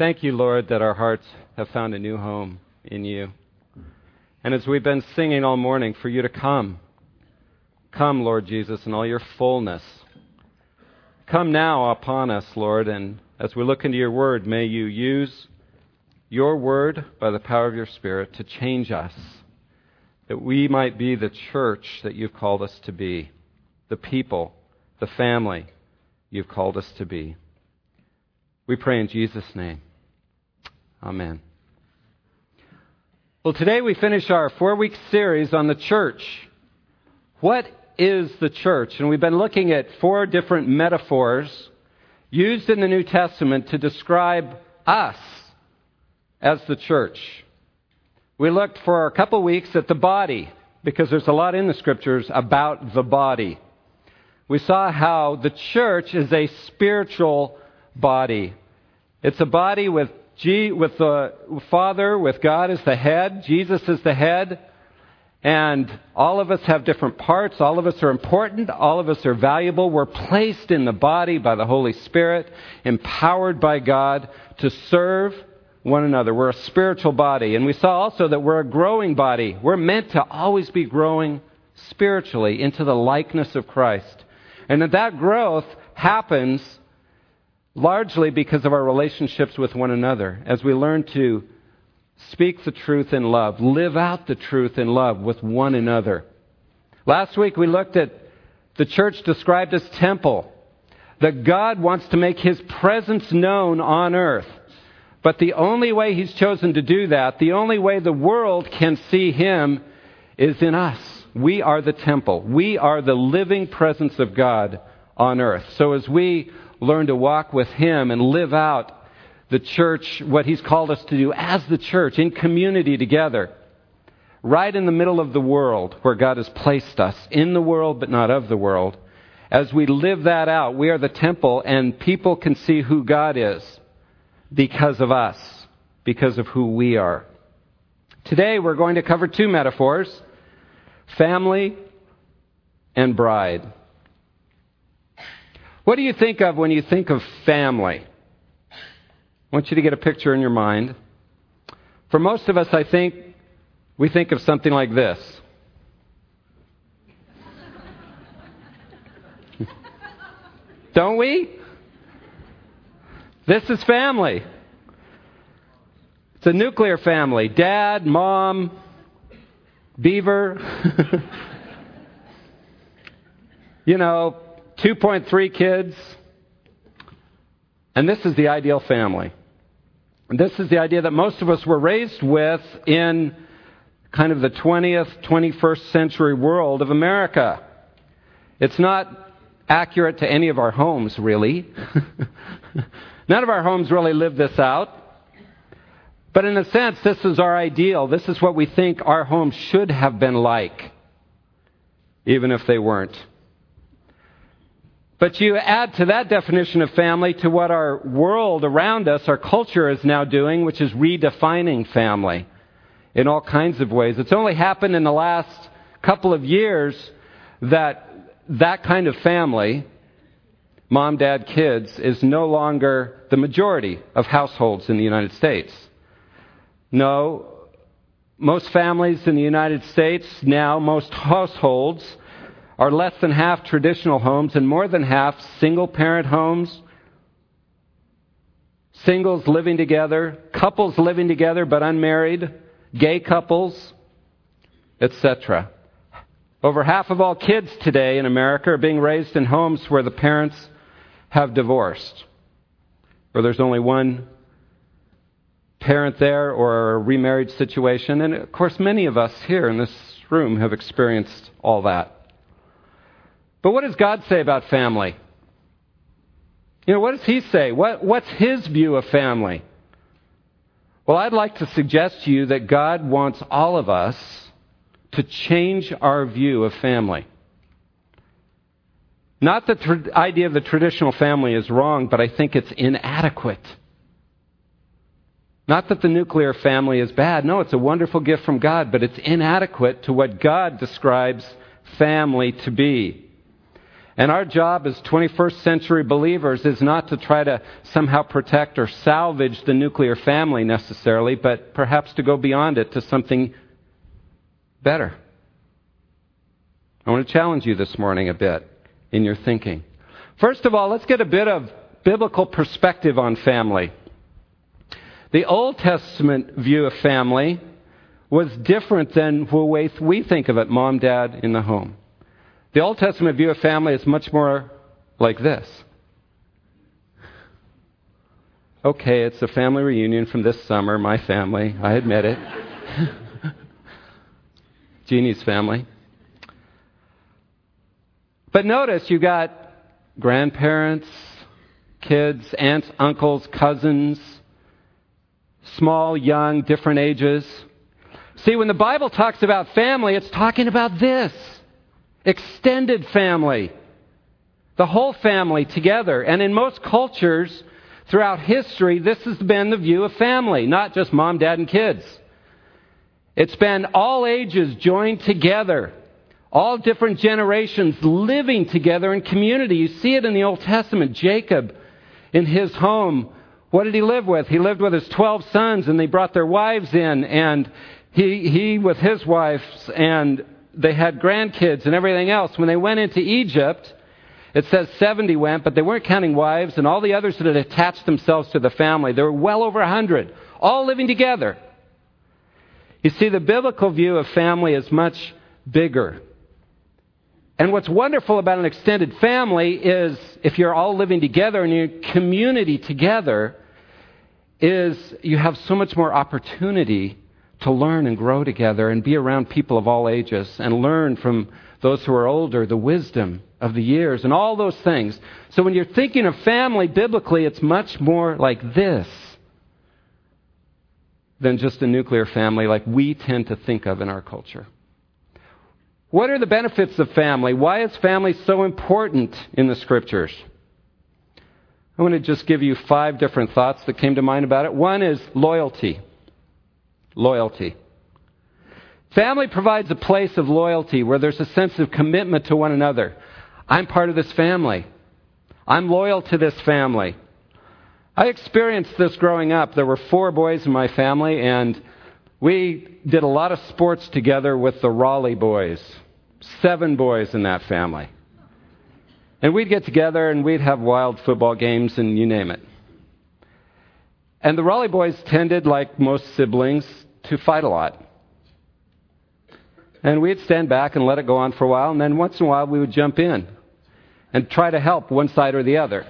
Thank you, Lord, that our hearts have found a new home in you. And as we've been singing all morning, for you to come. Come, Lord Jesus, in all your fullness. Come now upon us, Lord, and as we look into your word, may you use your word by the power of your Spirit to change us, that we might be the church that you've called us to be, the people, the family you've called us to be. We pray in Jesus' name. Amen. Well, today we finish our four week series on the church. What is the church? And we've been looking at four different metaphors used in the New Testament to describe us as the church. We looked for a couple weeks at the body because there's a lot in the scriptures about the body. We saw how the church is a spiritual body. It's a body with G, with the Father, with God as the head. Jesus is the head. And all of us have different parts. All of us are important. All of us are valuable. We're placed in the body by the Holy Spirit, empowered by God to serve one another. We're a spiritual body. And we saw also that we're a growing body. We're meant to always be growing spiritually into the likeness of Christ. And that that growth happens largely because of our relationships with one another as we learn to speak the truth in love, live out the truth in love with one another. Last week we looked at the church described as temple, that God wants to make his presence known on earth. But the only way he's chosen to do that, the only way the world can see him, is in us. We are the temple. We are the living presence of God on earth. So as we learn to walk with Him and live out the church, what He's called us to do as the church, in community together, right in the middle of the world where God has placed us, in the world but not of the world. As we live that out, we are the temple, and people can see who God is because of us, because of who we are. Today, we're going to cover two metaphors family and bride. What do you think of when you think of family? I want you to get a picture in your mind. For most of us, I think we think of something like this. Don't we? This is family. It's a nuclear family dad, mom, beaver. you know, 2.3 kids. And this is the ideal family. And this is the idea that most of us were raised with in kind of the 20th, 21st century world of America. It's not accurate to any of our homes, really. None of our homes really live this out. But in a sense, this is our ideal. This is what we think our homes should have been like, even if they weren't. But you add to that definition of family to what our world around us, our culture is now doing, which is redefining family in all kinds of ways. It's only happened in the last couple of years that that kind of family, mom, dad, kids, is no longer the majority of households in the United States. No, most families in the United States now, most households, are less than half traditional homes and more than half single parent homes, singles living together, couples living together but unmarried, gay couples, etc. Over half of all kids today in America are being raised in homes where the parents have divorced, where there's only one parent there or a remarried situation. And of course, many of us here in this room have experienced all that. But what does God say about family? You know, what does He say? What, what's His view of family? Well, I'd like to suggest to you that God wants all of us to change our view of family. Not that the idea of the traditional family is wrong, but I think it's inadequate. Not that the nuclear family is bad. No, it's a wonderful gift from God, but it's inadequate to what God describes family to be. And our job as 21st century believers is not to try to somehow protect or salvage the nuclear family necessarily, but perhaps to go beyond it to something better. I want to challenge you this morning a bit in your thinking. First of all, let's get a bit of biblical perspective on family. The Old Testament view of family was different than the way we think of it mom, dad, in the home. The Old Testament view of family is much more like this. Okay, it's a family reunion from this summer, my family, I admit it. Jeannie's family. But notice you got grandparents, kids, aunts, uncles, cousins, small, young, different ages. See, when the Bible talks about family, it's talking about this extended family, the whole family together. And in most cultures throughout history, this has been the view of family, not just mom, dad, and kids. It's been all ages joined together, all different generations living together in community. You see it in the Old Testament. Jacob, in his home, what did he live with? He lived with his 12 sons, and they brought their wives in, and he, he with his wives, and they had grandkids and everything else. When they went into Egypt, it says 70 went, but they weren't counting wives and all the others that had attached themselves to the family. There were well over 100, all living together. You see, the biblical view of family is much bigger. And what's wonderful about an extended family is if you're all living together and you're community together, is you have so much more opportunity to learn and grow together and be around people of all ages and learn from those who are older the wisdom of the years and all those things. So when you're thinking of family biblically, it's much more like this than just a nuclear family like we tend to think of in our culture. What are the benefits of family? Why is family so important in the scriptures? I want to just give you five different thoughts that came to mind about it. One is loyalty loyalty. Family provides a place of loyalty where there's a sense of commitment to one another. I'm part of this family. I'm loyal to this family. I experienced this growing up. There were four boys in my family, and we did a lot of sports together with the Raleigh boys. Seven boys in that family. And we'd get together and we'd have wild football games and you name it. And the Raleigh boys tended, like most siblings, to fight a lot. And we'd stand back and let it go on for a while, and then once in a while we would jump in and try to help one side or the other.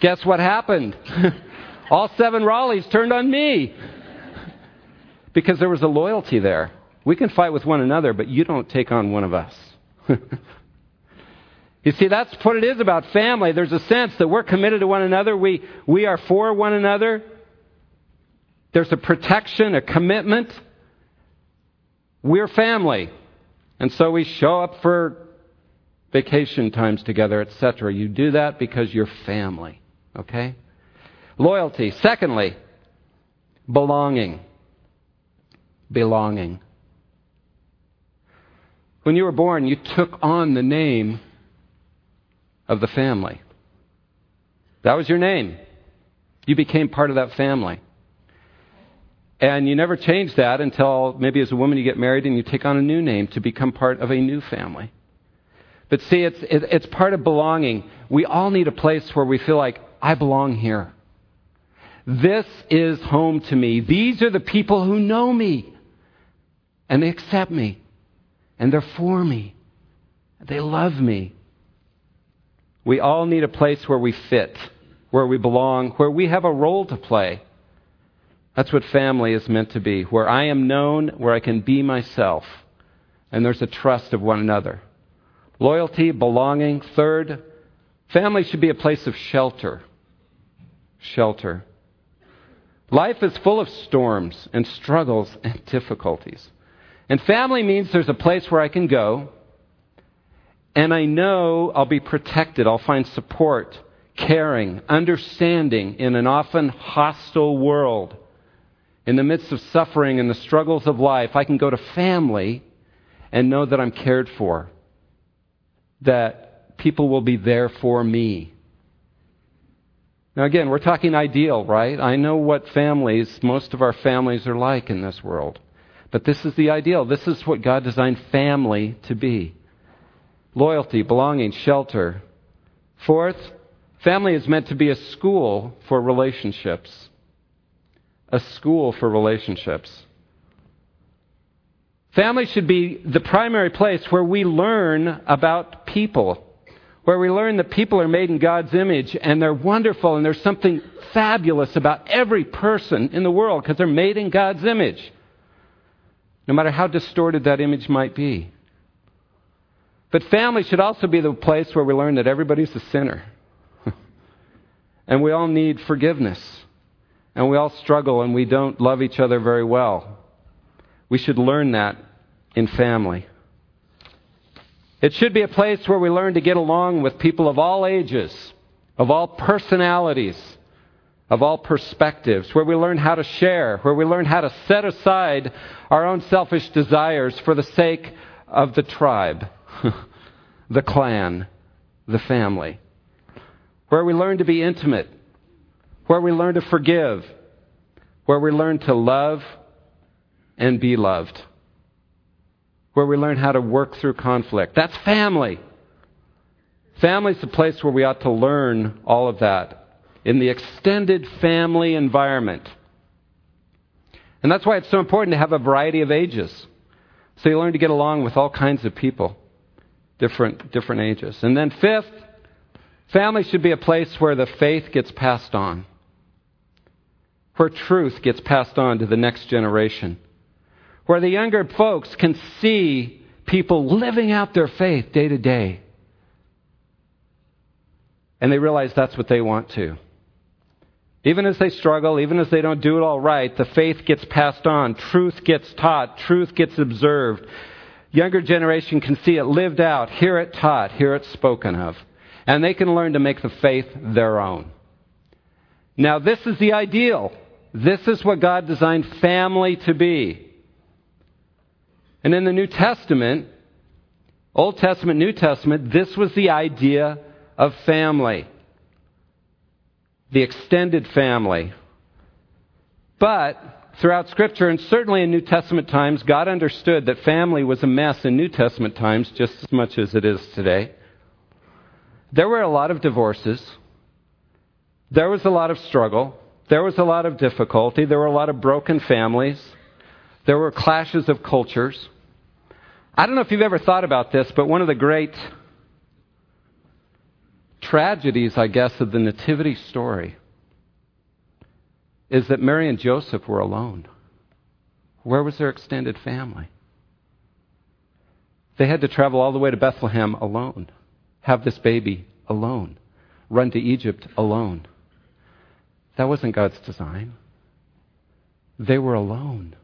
Guess what happened? All seven Raleighs turned on me because there was a loyalty there. We can fight with one another, but you don't take on one of us. You see, that's what it is about family. There's a sense that we're committed to one another. We, we are for one another. There's a protection, a commitment. We're family. And so we show up for vacation times together, etc. You do that because you're family. Okay? Loyalty. Secondly, belonging. Belonging. When you were born, you took on the name of the family. That was your name. You became part of that family. And you never change that until maybe as a woman you get married and you take on a new name to become part of a new family. But see, it's, it's part of belonging. We all need a place where we feel like, I belong here. This is home to me. These are the people who know me. And they accept me. And they're for me. They love me. We all need a place where we fit, where we belong, where we have a role to play. That's what family is meant to be, where I am known, where I can be myself, and there's a trust of one another. Loyalty, belonging. Third, family should be a place of shelter. Shelter. Life is full of storms and struggles and difficulties. And family means there's a place where I can go and I know I'll be protected. I'll find support, caring, understanding in an often hostile world. In the midst of suffering and the struggles of life, I can go to family and know that I'm cared for. That people will be there for me. Now, again, we're talking ideal, right? I know what families, most of our families are like in this world. But this is the ideal. This is what God designed family to be loyalty, belonging, shelter. Fourth, family is meant to be a school for relationships. A school for relationships. Family should be the primary place where we learn about people, where we learn that people are made in God's image and they're wonderful and there's something fabulous about every person in the world because they're made in God's image, no matter how distorted that image might be. But family should also be the place where we learn that everybody's a sinner. and we all need forgiveness. And we all struggle and we don't love each other very well. We should learn that in family. It should be a place where we learn to get along with people of all ages, of all personalities, of all perspectives, where we learn how to share, where we learn how to set aside our own selfish desires for the sake of the tribe, the clan, the family, where we learn to be intimate, where we learn to forgive, where we learn to love and be loved where we learn how to work through conflict. That's family. Family is the place where we ought to learn all of that in the extended family environment. And that's why it's so important to have a variety of ages. So you learn to get along with all kinds of people, different, different ages. And then, fifth, family should be a place where the faith gets passed on, where truth gets passed on to the next generation where the younger folks can see people living out their faith day to day. And they realize that's what they want to. Even as they struggle, even as they don't do it all right, the faith gets passed on. Truth gets taught. Truth gets observed. Younger generation can see it lived out, hear it taught, hear it spoken of. And they can learn to make the faith their own. Now, this is the ideal. This is what God designed family to be. And in the New Testament, Old Testament, New Testament, this was the idea of family. The extended family. But throughout Scripture, and certainly in New Testament times, God understood that family was a mess in New Testament times just as much as it is today. There were a lot of divorces. There was a lot of struggle. There was a lot of difficulty. There were a lot of broken families. There were clashes of cultures. I don't know if you've ever thought about this, but one of the great tragedies, I guess, of the Nativity story is that Mary and Joseph were alone. Where was their extended family? They had to travel all the way to Bethlehem alone, have this baby alone, run to Egypt alone. That wasn't God's design. They were alone.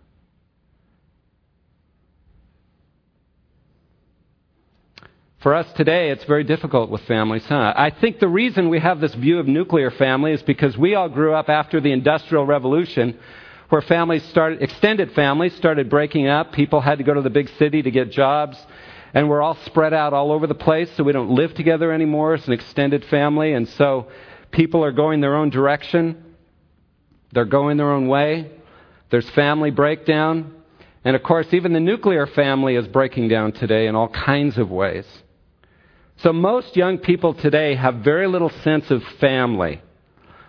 For us today, it's very difficult with families, huh? I think the reason we have this view of nuclear family is because we all grew up after the Industrial Revolution, where families started, extended families started breaking up. People had to go to the big city to get jobs, and we're all spread out all over the place, so we don't live together anymore as an extended family, and so people are going their own direction. They're going their own way. There's family breakdown. And of course, even the nuclear family is breaking down today in all kinds of ways. So most young people today have very little sense of family,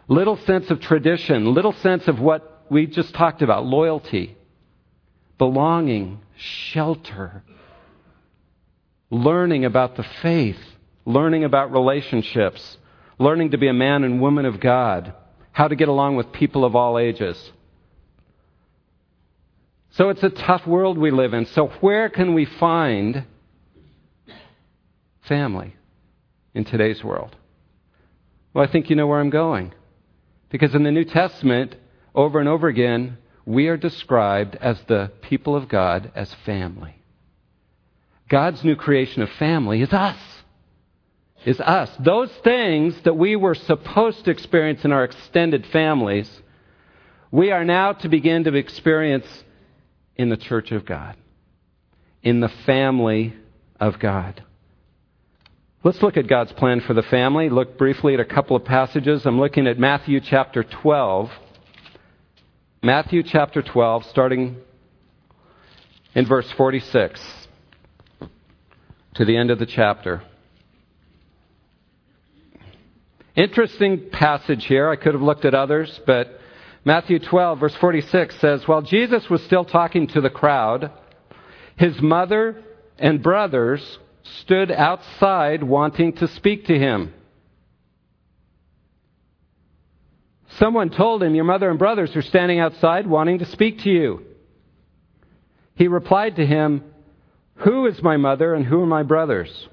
little sense of tradition, little sense of what we just talked about loyalty, belonging, shelter, learning about the faith, learning about relationships, learning to be a man and woman of God, how to get along with people of all ages. So it's a tough world we live in. So, where can we find family in today's world? Well, I think you know where I'm going. Because in the New Testament, over and over again, we are described as the people of God as family. God's new creation of family is us. Is us. Those things that we were supposed to experience in our extended families, we are now to begin to experience in the church of God, in the family of God. Let's look at God's plan for the family. Look briefly at a couple of passages. I'm looking at Matthew chapter 12. Matthew chapter 12, starting in verse 46 to the end of the chapter. Interesting passage here. I could have looked at others, but Matthew 12, verse 46 says, While Jesus was still talking to the crowd, his mother and brothers stood outside wanting to speak to him. Someone told him, Your mother and brothers are standing outside wanting to speak to you. He replied to him, Who is my mother and who are my brothers?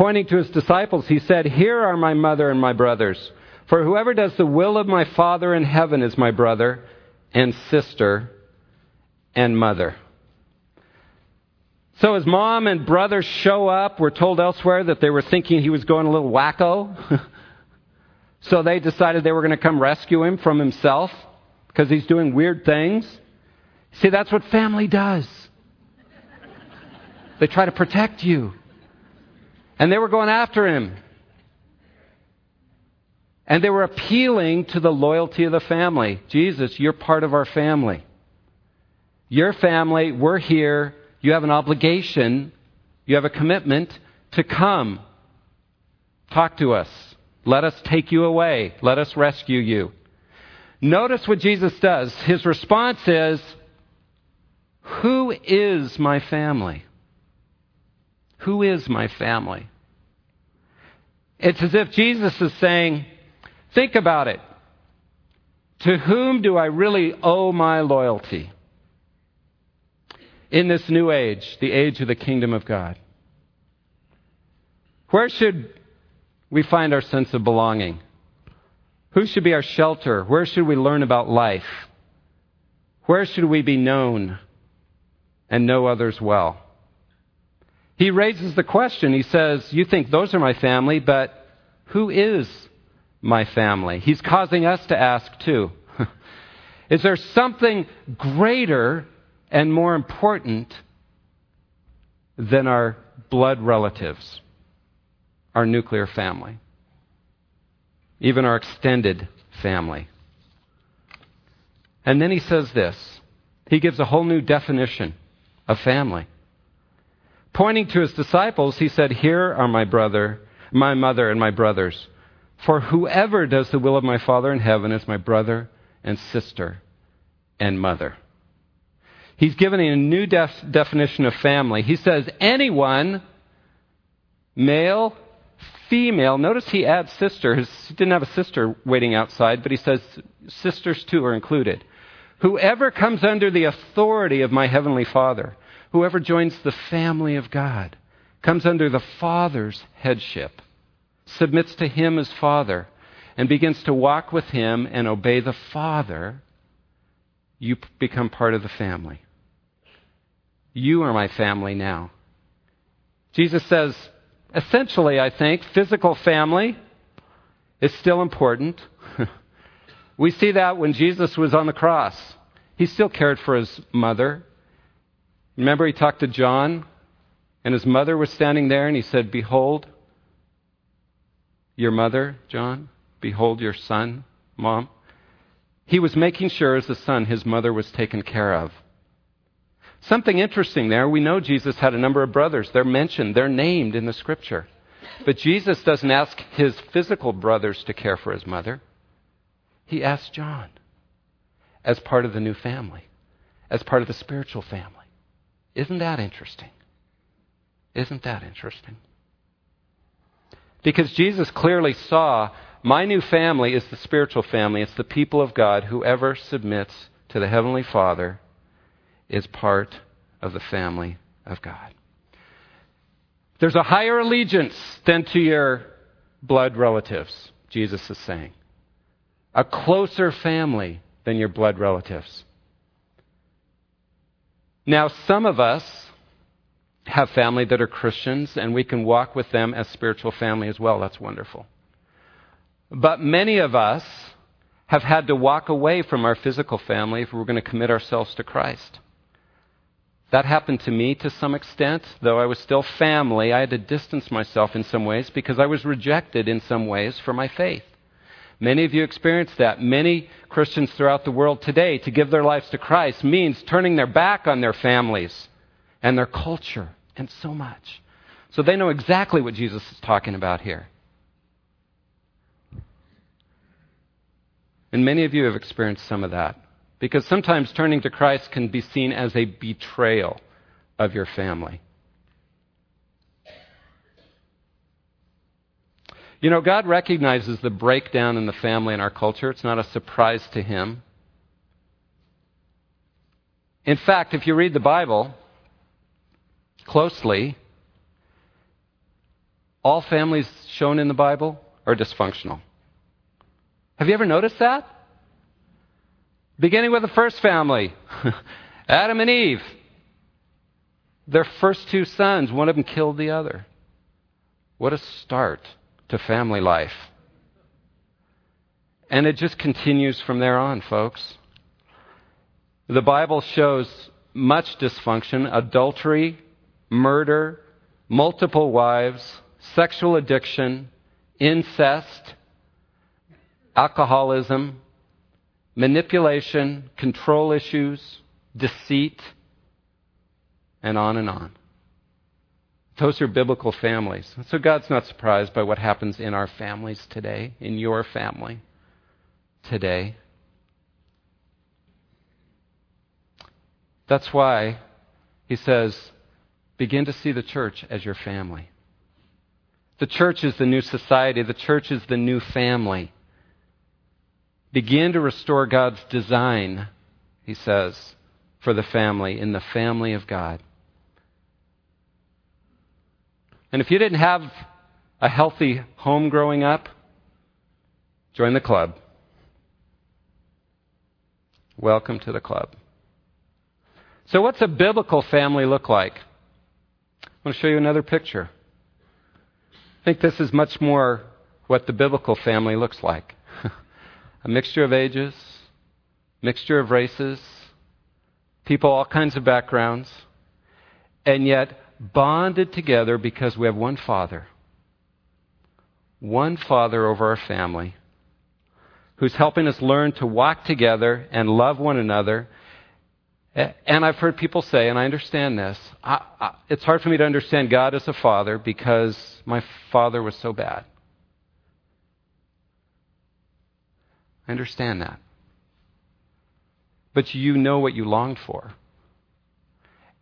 Pointing to his disciples, he said, Here are my mother and my brothers. For whoever does the will of my Father in heaven is my brother and sister and mother. So his mom and brother show up. We're told elsewhere that they were thinking he was going a little wacko. so they decided they were going to come rescue him from himself because he's doing weird things. See, that's what family does. They try to protect you. And they were going after him. And they were appealing to the loyalty of the family. Jesus, you're part of our family. Your family, we're here. You have an obligation, you have a commitment to come. Talk to us. Let us take you away. Let us rescue you. Notice what Jesus does. His response is, Who is my family? Who is my family? It's as if Jesus is saying, Think about it. To whom do I really owe my loyalty? in this new age, the age of the kingdom of God? Where should we find our sense of belonging? Who should be our shelter? Where should we learn about life? Where should we be known and know others well? He raises the question. He says, You think those are my family, but who is my family? He's causing us to ask too. is there something greater and more important than our blood relatives, our nuclear family, even our extended family. And then he says this he gives a whole new definition of family. Pointing to his disciples, he said, Here are my brother, my mother, and my brothers. For whoever does the will of my Father in heaven is my brother and sister and mother. He's given a new def- definition of family. He says, anyone, male, female, notice he adds sister. He didn't have a sister waiting outside, but he says sisters too are included. Whoever comes under the authority of my heavenly Father, whoever joins the family of God, comes under the Father's headship, submits to him as Father, and begins to walk with him and obey the Father, you become part of the family. You are my family now. Jesus says, essentially, I think, physical family is still important. we see that when Jesus was on the cross. He still cared for his mother. Remember, he talked to John, and his mother was standing there, and he said, Behold, your mother, John. Behold, your son, mom. He was making sure, as a son, his mother was taken care of. Something interesting there. We know Jesus had a number of brothers. They're mentioned, they're named in the scripture. But Jesus doesn't ask his physical brothers to care for his mother. He asks John as part of the new family, as part of the spiritual family. Isn't that interesting? Isn't that interesting? Because Jesus clearly saw my new family is the spiritual family. It's the people of God. Whoever submits to the Heavenly Father is part of the family of God. There's a higher allegiance than to your blood relatives, Jesus is saying. A closer family than your blood relatives. Now, some of us have family that are Christians, and we can walk with them as spiritual family as well. That's wonderful. But many of us have had to walk away from our physical family if we're going to commit ourselves to Christ. That happened to me to some extent, though I was still family. I had to distance myself in some ways because I was rejected in some ways for my faith. Many of you experienced that. Many Christians throughout the world today, to give their lives to Christ means turning their back on their families and their culture and so much. So they know exactly what Jesus is talking about here. And many of you have experienced some of that. Because sometimes turning to Christ can be seen as a betrayal of your family. You know, God recognizes the breakdown in the family in our culture. It's not a surprise to Him. In fact, if you read the Bible closely, all families shown in the Bible are dysfunctional. Have you ever noticed that? Beginning with the first family, Adam and Eve. Their first two sons, one of them killed the other. What a start to family life. And it just continues from there on, folks. The Bible shows much dysfunction adultery, murder, multiple wives, sexual addiction, incest, alcoholism, manipulation, control issues, deceit, and on and on. Those are biblical families. So God's not surprised by what happens in our families today, in your family today. That's why he says, begin to see the church as your family. The church is the new society, the church is the new family begin to restore God's design, he says, for the family, in the family of God. And if you didn't have a healthy home growing up, join the club. Welcome to the club. So, what's a biblical family look like? I want to show you another picture. I think this is much more what the biblical family looks like a mixture of ages, mixture of races, people all kinds of backgrounds, and yet bonded together because we have one Father. One Father over our family who's helping us learn to walk together and love one another. And I've heard people say, and I understand this, I, I, it's hard for me to understand God as a father because my father was so bad. I understand that. But you know what you longed for.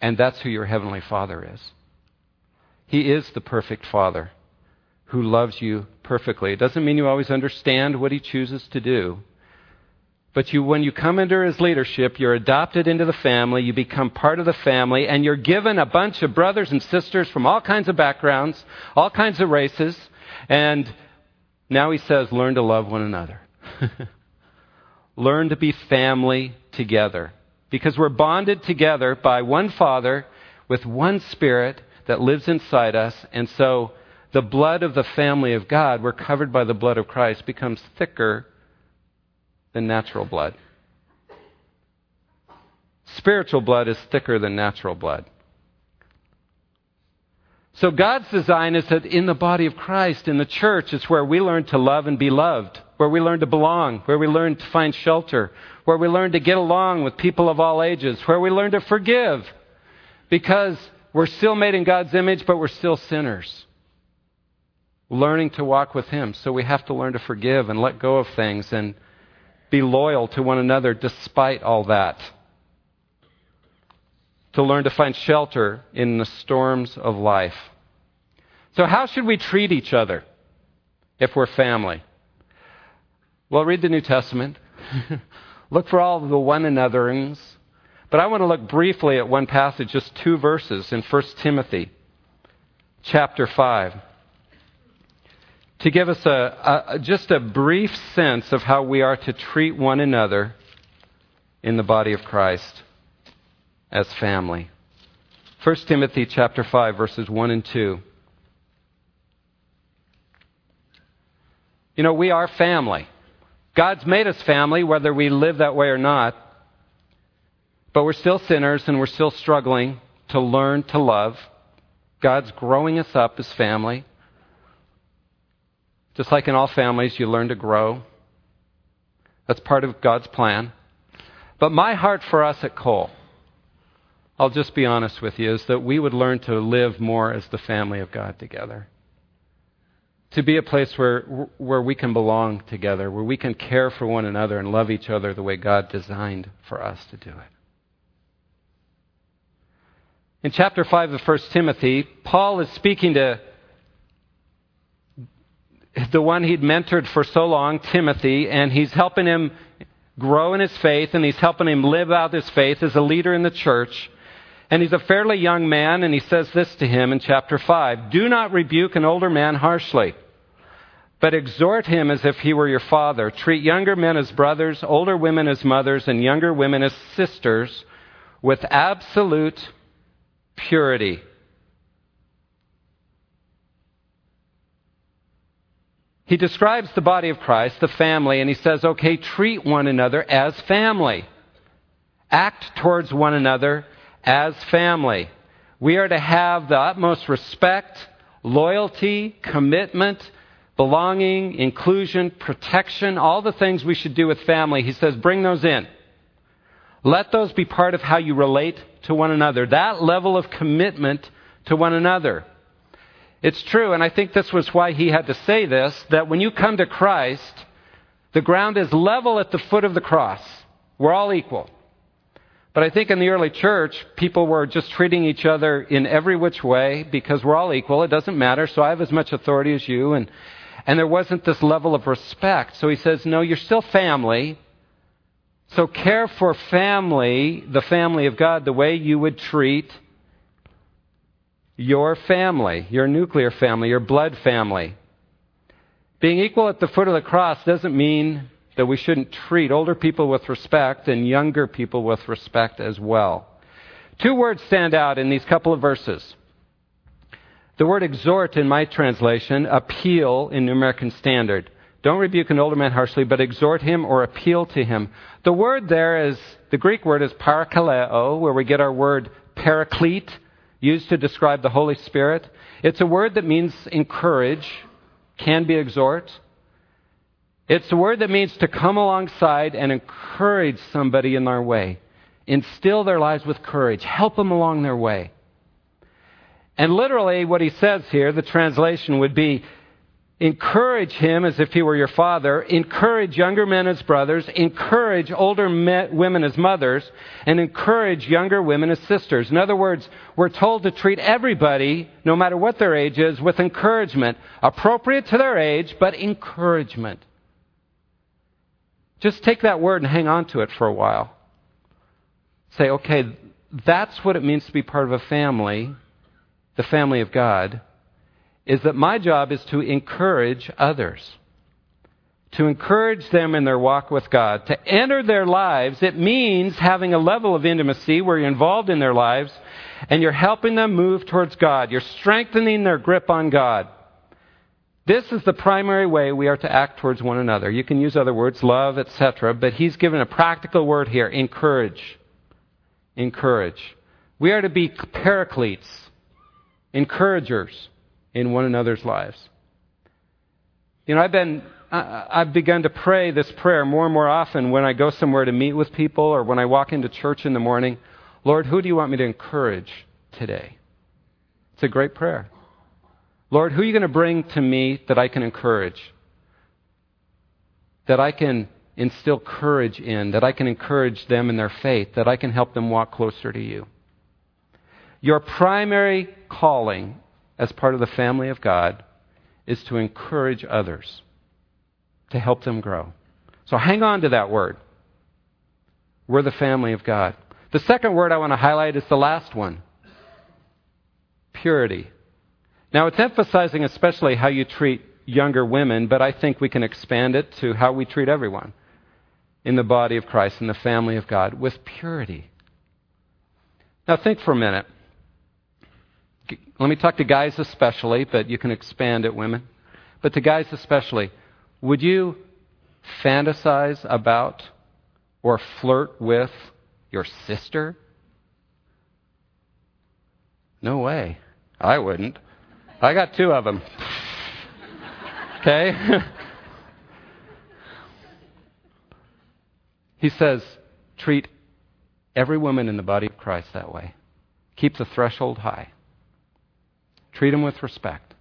And that's who your Heavenly Father is. He is the perfect Father who loves you perfectly. It doesn't mean you always understand what He chooses to do. But you, when you come under His leadership, you're adopted into the family, you become part of the family, and you're given a bunch of brothers and sisters from all kinds of backgrounds, all kinds of races, and now He says, learn to love one another. learn to be family together. Because we're bonded together by one Father with one Spirit that lives inside us. And so the blood of the family of God, we're covered by the blood of Christ, becomes thicker than natural blood. Spiritual blood is thicker than natural blood. So God's design is that in the body of Christ, in the church, it's where we learn to love and be loved, where we learn to belong, where we learn to find shelter, where we learn to get along with people of all ages, where we learn to forgive, because we're still made in God's image, but we're still sinners. Learning to walk with Him. So we have to learn to forgive and let go of things and be loyal to one another despite all that to learn to find shelter in the storms of life. So, how should we treat each other if we're family? Well, read the New Testament. look for all the one anotherings. But I want to look briefly at one passage, just two verses in 1 Timothy chapter 5, to give us a, a, just a brief sense of how we are to treat one another in the body of Christ as family. 1 Timothy chapter 5 verses 1 and 2. You know, we are family. God's made us family whether we live that way or not. But we're still sinners and we're still struggling to learn to love. God's growing us up as family. Just like in all families, you learn to grow. That's part of God's plan. But my heart for us at Cole, I'll just be honest with you, is that we would learn to live more as the family of God together. To be a place where, where we can belong together, where we can care for one another and love each other the way God designed for us to do it. In chapter 5 of 1 Timothy, Paul is speaking to the one he'd mentored for so long, Timothy, and he's helping him grow in his faith and he's helping him live out his faith as a leader in the church. And he's a fairly young man, and he says this to him in chapter 5 Do not rebuke an older man harshly, but exhort him as if he were your father. Treat younger men as brothers, older women as mothers, and younger women as sisters with absolute purity. He describes the body of Christ, the family, and he says, okay, treat one another as family. Act towards one another as family. We are to have the utmost respect, loyalty, commitment, belonging, inclusion, protection, all the things we should do with family. He says, bring those in. Let those be part of how you relate to one another. That level of commitment to one another. It's true, and I think this was why he had to say this that when you come to Christ, the ground is level at the foot of the cross. We're all equal. But I think in the early church, people were just treating each other in every which way because we're all equal. It doesn't matter. So I have as much authority as you. And, and there wasn't this level of respect. So he says, no, you're still family. So care for family, the family of God, the way you would treat your family, your nuclear family, your blood family. Being equal at the foot of the cross doesn't mean that we shouldn't treat older people with respect and younger people with respect as well. Two words stand out in these couple of verses. The word exhort in my translation, appeal in New American Standard. Don't rebuke an older man harshly, but exhort him or appeal to him. The word there is, the Greek word is parakaleo, where we get our word paraclete, used to describe the Holy Spirit. It's a word that means encourage, can be exhort. It's a word that means to come alongside and encourage somebody in their way, instill their lives with courage, help them along their way. And literally, what he says here, the translation would be Encourage him as if he were your father. Encourage younger men as brothers. Encourage older men, women as mothers. And encourage younger women as sisters. In other words, we're told to treat everybody, no matter what their age is, with encouragement. Appropriate to their age, but encouragement. Just take that word and hang on to it for a while. Say, okay, that's what it means to be part of a family, the family of God is that my job is to encourage others. To encourage them in their walk with God. To enter their lives, it means having a level of intimacy where you're involved in their lives and you're helping them move towards God. You're strengthening their grip on God. This is the primary way we are to act towards one another. You can use other words, love, etc., but he's given a practical word here encourage. Encourage. We are to be paracletes, encouragers in one another's lives. You know, I've been I've begun to pray this prayer more and more often when I go somewhere to meet with people or when I walk into church in the morning. Lord, who do you want me to encourage today? It's a great prayer. Lord, who are you going to bring to me that I can encourage? That I can instill courage in, that I can encourage them in their faith, that I can help them walk closer to you. Your primary calling as part of the family of God is to encourage others, to help them grow. So hang on to that word. We're the family of God. The second word I want to highlight is the last one purity. Now, it's emphasizing especially how you treat younger women, but I think we can expand it to how we treat everyone in the body of Christ, in the family of God, with purity. Now, think for a minute. Let me talk to guys especially, but you can expand it, women. But to guys especially, would you fantasize about or flirt with Your sister? No way. I wouldn't. I got two of them. okay? he says, treat every woman in the body of Christ that way. Keep the threshold high. Treat them with respect.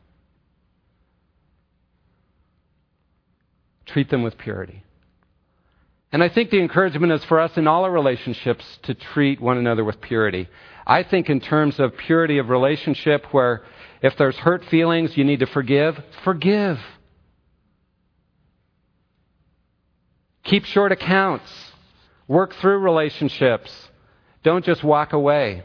Treat them with purity. And I think the encouragement is for us in all our relationships to treat one another with purity. I think in terms of purity of relationship, where if there's hurt feelings, you need to forgive, forgive. Keep short accounts. Work through relationships. Don't just walk away.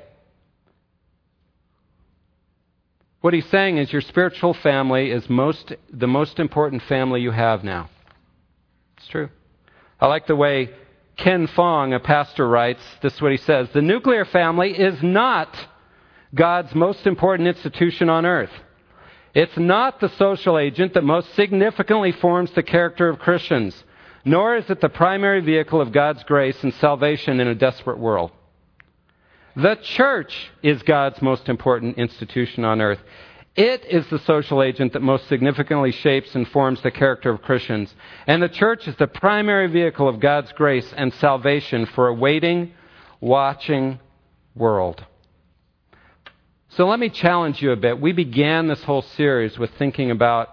What he's saying is your spiritual family is most, the most important family you have now. It's true. I like the way Ken Fong, a pastor, writes. This is what he says The nuclear family is not God's most important institution on earth. It's not the social agent that most significantly forms the character of Christians, nor is it the primary vehicle of God's grace and salvation in a desperate world. The church is God's most important institution on earth. It is the social agent that most significantly shapes and forms the character of Christians. And the church is the primary vehicle of God's grace and salvation for a waiting, watching world. So let me challenge you a bit. We began this whole series with thinking about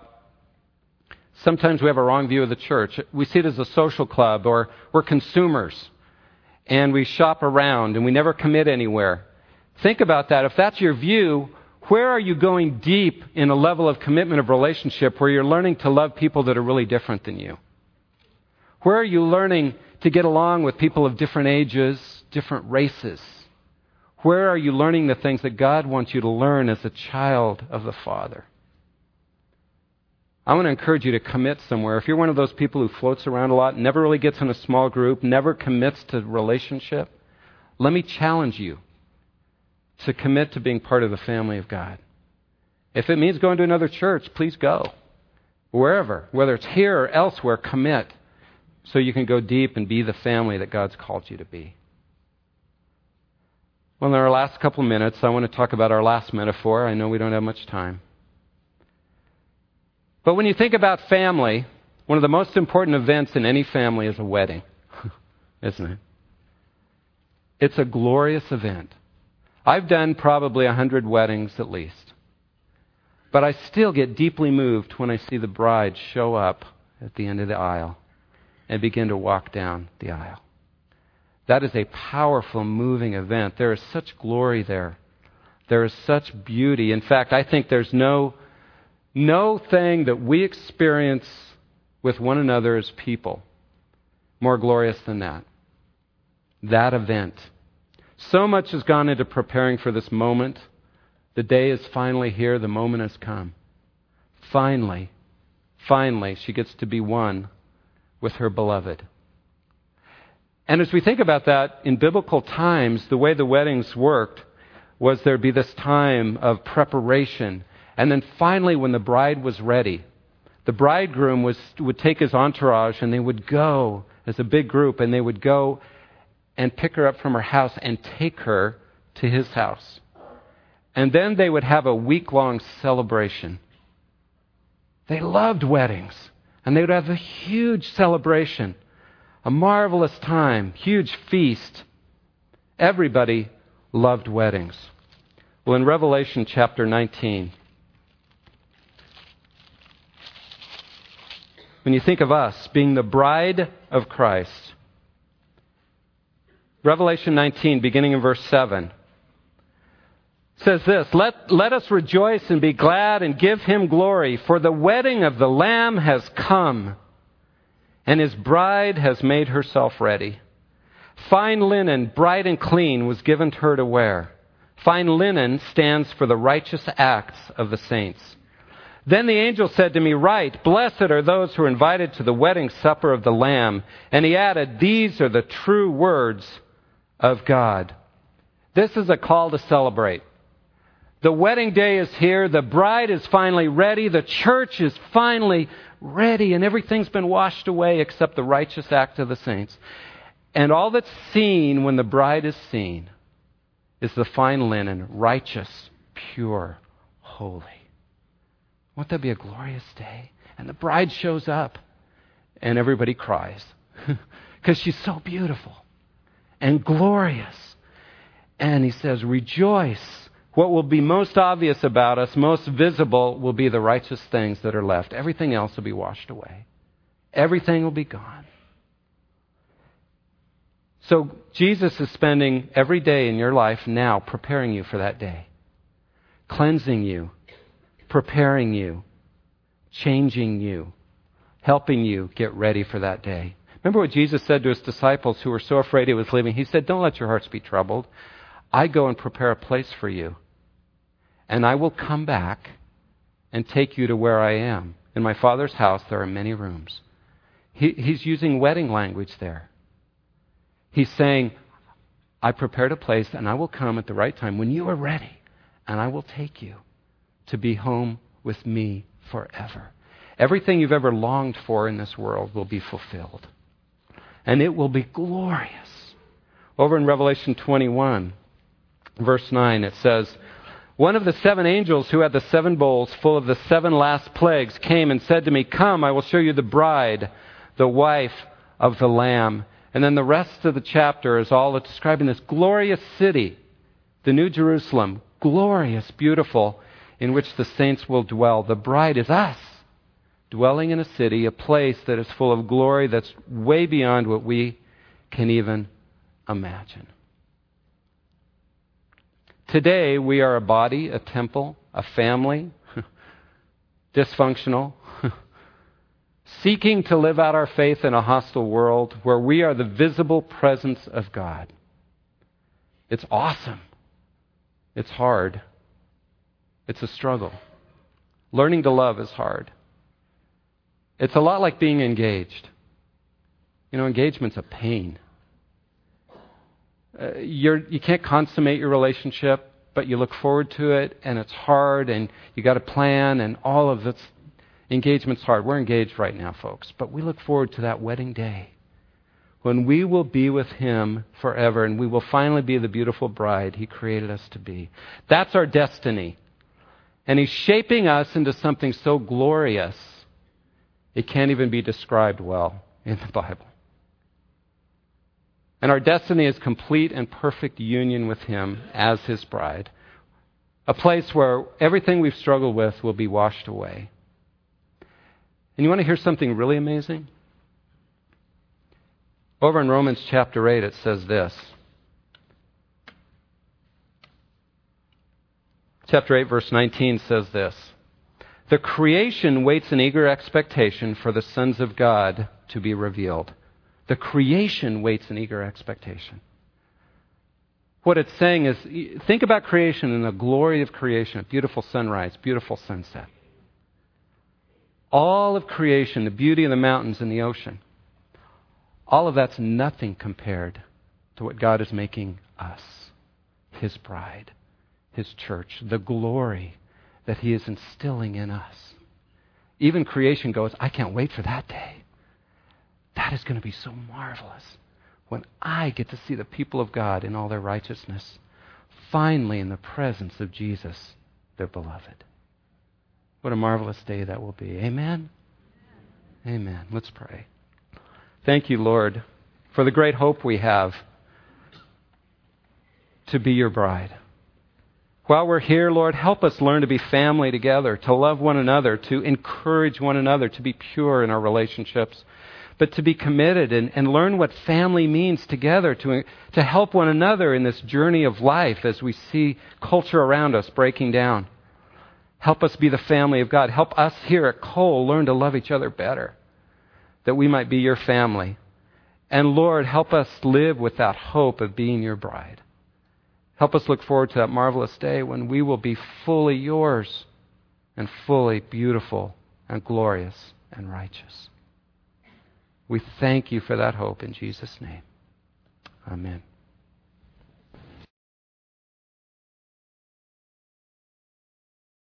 sometimes we have a wrong view of the church. We see it as a social club or we're consumers and we shop around and we never commit anywhere. Think about that. If that's your view, where are you going deep in a level of commitment of relationship where you're learning to love people that are really different than you? Where are you learning to get along with people of different ages, different races? Where are you learning the things that God wants you to learn as a child of the Father? I want to encourage you to commit somewhere. If you're one of those people who floats around a lot, never really gets in a small group, never commits to relationship, let me challenge you to commit to being part of the family of God. If it means going to another church, please go. Wherever, whether it's here or elsewhere, commit so you can go deep and be the family that God's called you to be. Well, in our last couple of minutes, I want to talk about our last metaphor. I know we don't have much time. But when you think about family, one of the most important events in any family is a wedding, isn't it? It's a glorious event. I've done probably a hundred weddings at least. But I still get deeply moved when I see the bride show up at the end of the aisle and begin to walk down the aisle. That is a powerful, moving event. There is such glory there. There is such beauty. In fact, I think there's no, no thing that we experience with one another as people more glorious than that. That event. So much has gone into preparing for this moment. The day is finally here. The moment has come. Finally, finally, she gets to be one with her beloved. And as we think about that, in biblical times, the way the weddings worked was there'd be this time of preparation. And then finally, when the bride was ready, the bridegroom was, would take his entourage and they would go as a big group and they would go and pick her up from her house and take her to his house. And then they would have a week long celebration. They loved weddings, and they would have a huge celebration, a marvelous time, huge feast. Everybody loved weddings. Well, in Revelation chapter 19, when you think of us being the bride of Christ, Revelation 19, beginning in verse 7, says this let, let us rejoice and be glad and give him glory, for the wedding of the Lamb has come, and his bride has made herself ready. Fine linen, bright and clean, was given to her to wear. Fine linen stands for the righteous acts of the saints. Then the angel said to me, Write, blessed are those who are invited to the wedding supper of the Lamb. And he added, These are the true words of God. This is a call to celebrate. The wedding day is here. The bride is finally ready. The church is finally ready, and everything's been washed away except the righteous act of the saints. And all that's seen when the bride is seen is the fine linen, righteous, pure, holy. Won't that be a glorious day? And the bride shows up, and everybody cries because she's so beautiful and glorious. And he says, Rejoice. What will be most obvious about us, most visible, will be the righteous things that are left. Everything else will be washed away, everything will be gone. So, Jesus is spending every day in your life now preparing you for that day, cleansing you, preparing you, changing you, helping you get ready for that day. Remember what Jesus said to his disciples who were so afraid he was leaving? He said, Don't let your hearts be troubled. I go and prepare a place for you, and I will come back and take you to where I am. In my Father's house, there are many rooms. He, he's using wedding language there. He's saying, I prepared a place, and I will come at the right time when you are ready, and I will take you to be home with me forever. Everything you've ever longed for in this world will be fulfilled. And it will be glorious. Over in Revelation 21, verse 9, it says, One of the seven angels who had the seven bowls full of the seven last plagues came and said to me, Come, I will show you the bride, the wife of the Lamb. And then the rest of the chapter is all describing this glorious city, the New Jerusalem, glorious, beautiful, in which the saints will dwell. The bride is us, dwelling in a city, a place that is full of glory that's way beyond what we can even imagine. Today, we are a body, a temple, a family, dysfunctional, seeking to live out our faith in a hostile world where we are the visible presence of God. It's awesome. It's hard. It's a struggle. Learning to love is hard. It's a lot like being engaged. You know, engagement's a pain. Uh, you're, you can't consummate your relationship, but you look forward to it, and it's hard, and you got to plan, and all of this. Engagement's hard. We're engaged right now, folks, but we look forward to that wedding day when we will be with Him forever, and we will finally be the beautiful bride He created us to be. That's our destiny. And He's shaping us into something so glorious, it can't even be described well in the Bible. And our destiny is complete and perfect union with Him as His bride. A place where everything we've struggled with will be washed away. And you want to hear something really amazing? Over in Romans chapter 8, it says this chapter 8, verse 19 says this The creation waits in eager expectation for the sons of God to be revealed. The creation waits in eager expectation. What it's saying is think about creation and the glory of creation a beautiful sunrise, beautiful sunset. All of creation, the beauty of the mountains and the ocean, all of that's nothing compared to what God is making us, His bride his church, the glory that he is instilling in us. Even creation goes, I can't wait for that day. That is going to be so marvelous when I get to see the people of God in all their righteousness, finally in the presence of Jesus, their beloved. What a marvelous day that will be. Amen? Amen. Let's pray. Thank you, Lord, for the great hope we have to be your bride. While we're here, Lord, help us learn to be family together, to love one another, to encourage one another, to be pure in our relationships, but to be committed and, and learn what family means together, to, to help one another in this journey of life as we see culture around us breaking down. Help us be the family of God. Help us here at Cole learn to love each other better, that we might be your family. And Lord, help us live with that hope of being your bride. Help us look forward to that marvelous day when we will be fully yours and fully beautiful and glorious and righteous. We thank you for that hope in Jesus' name. Amen.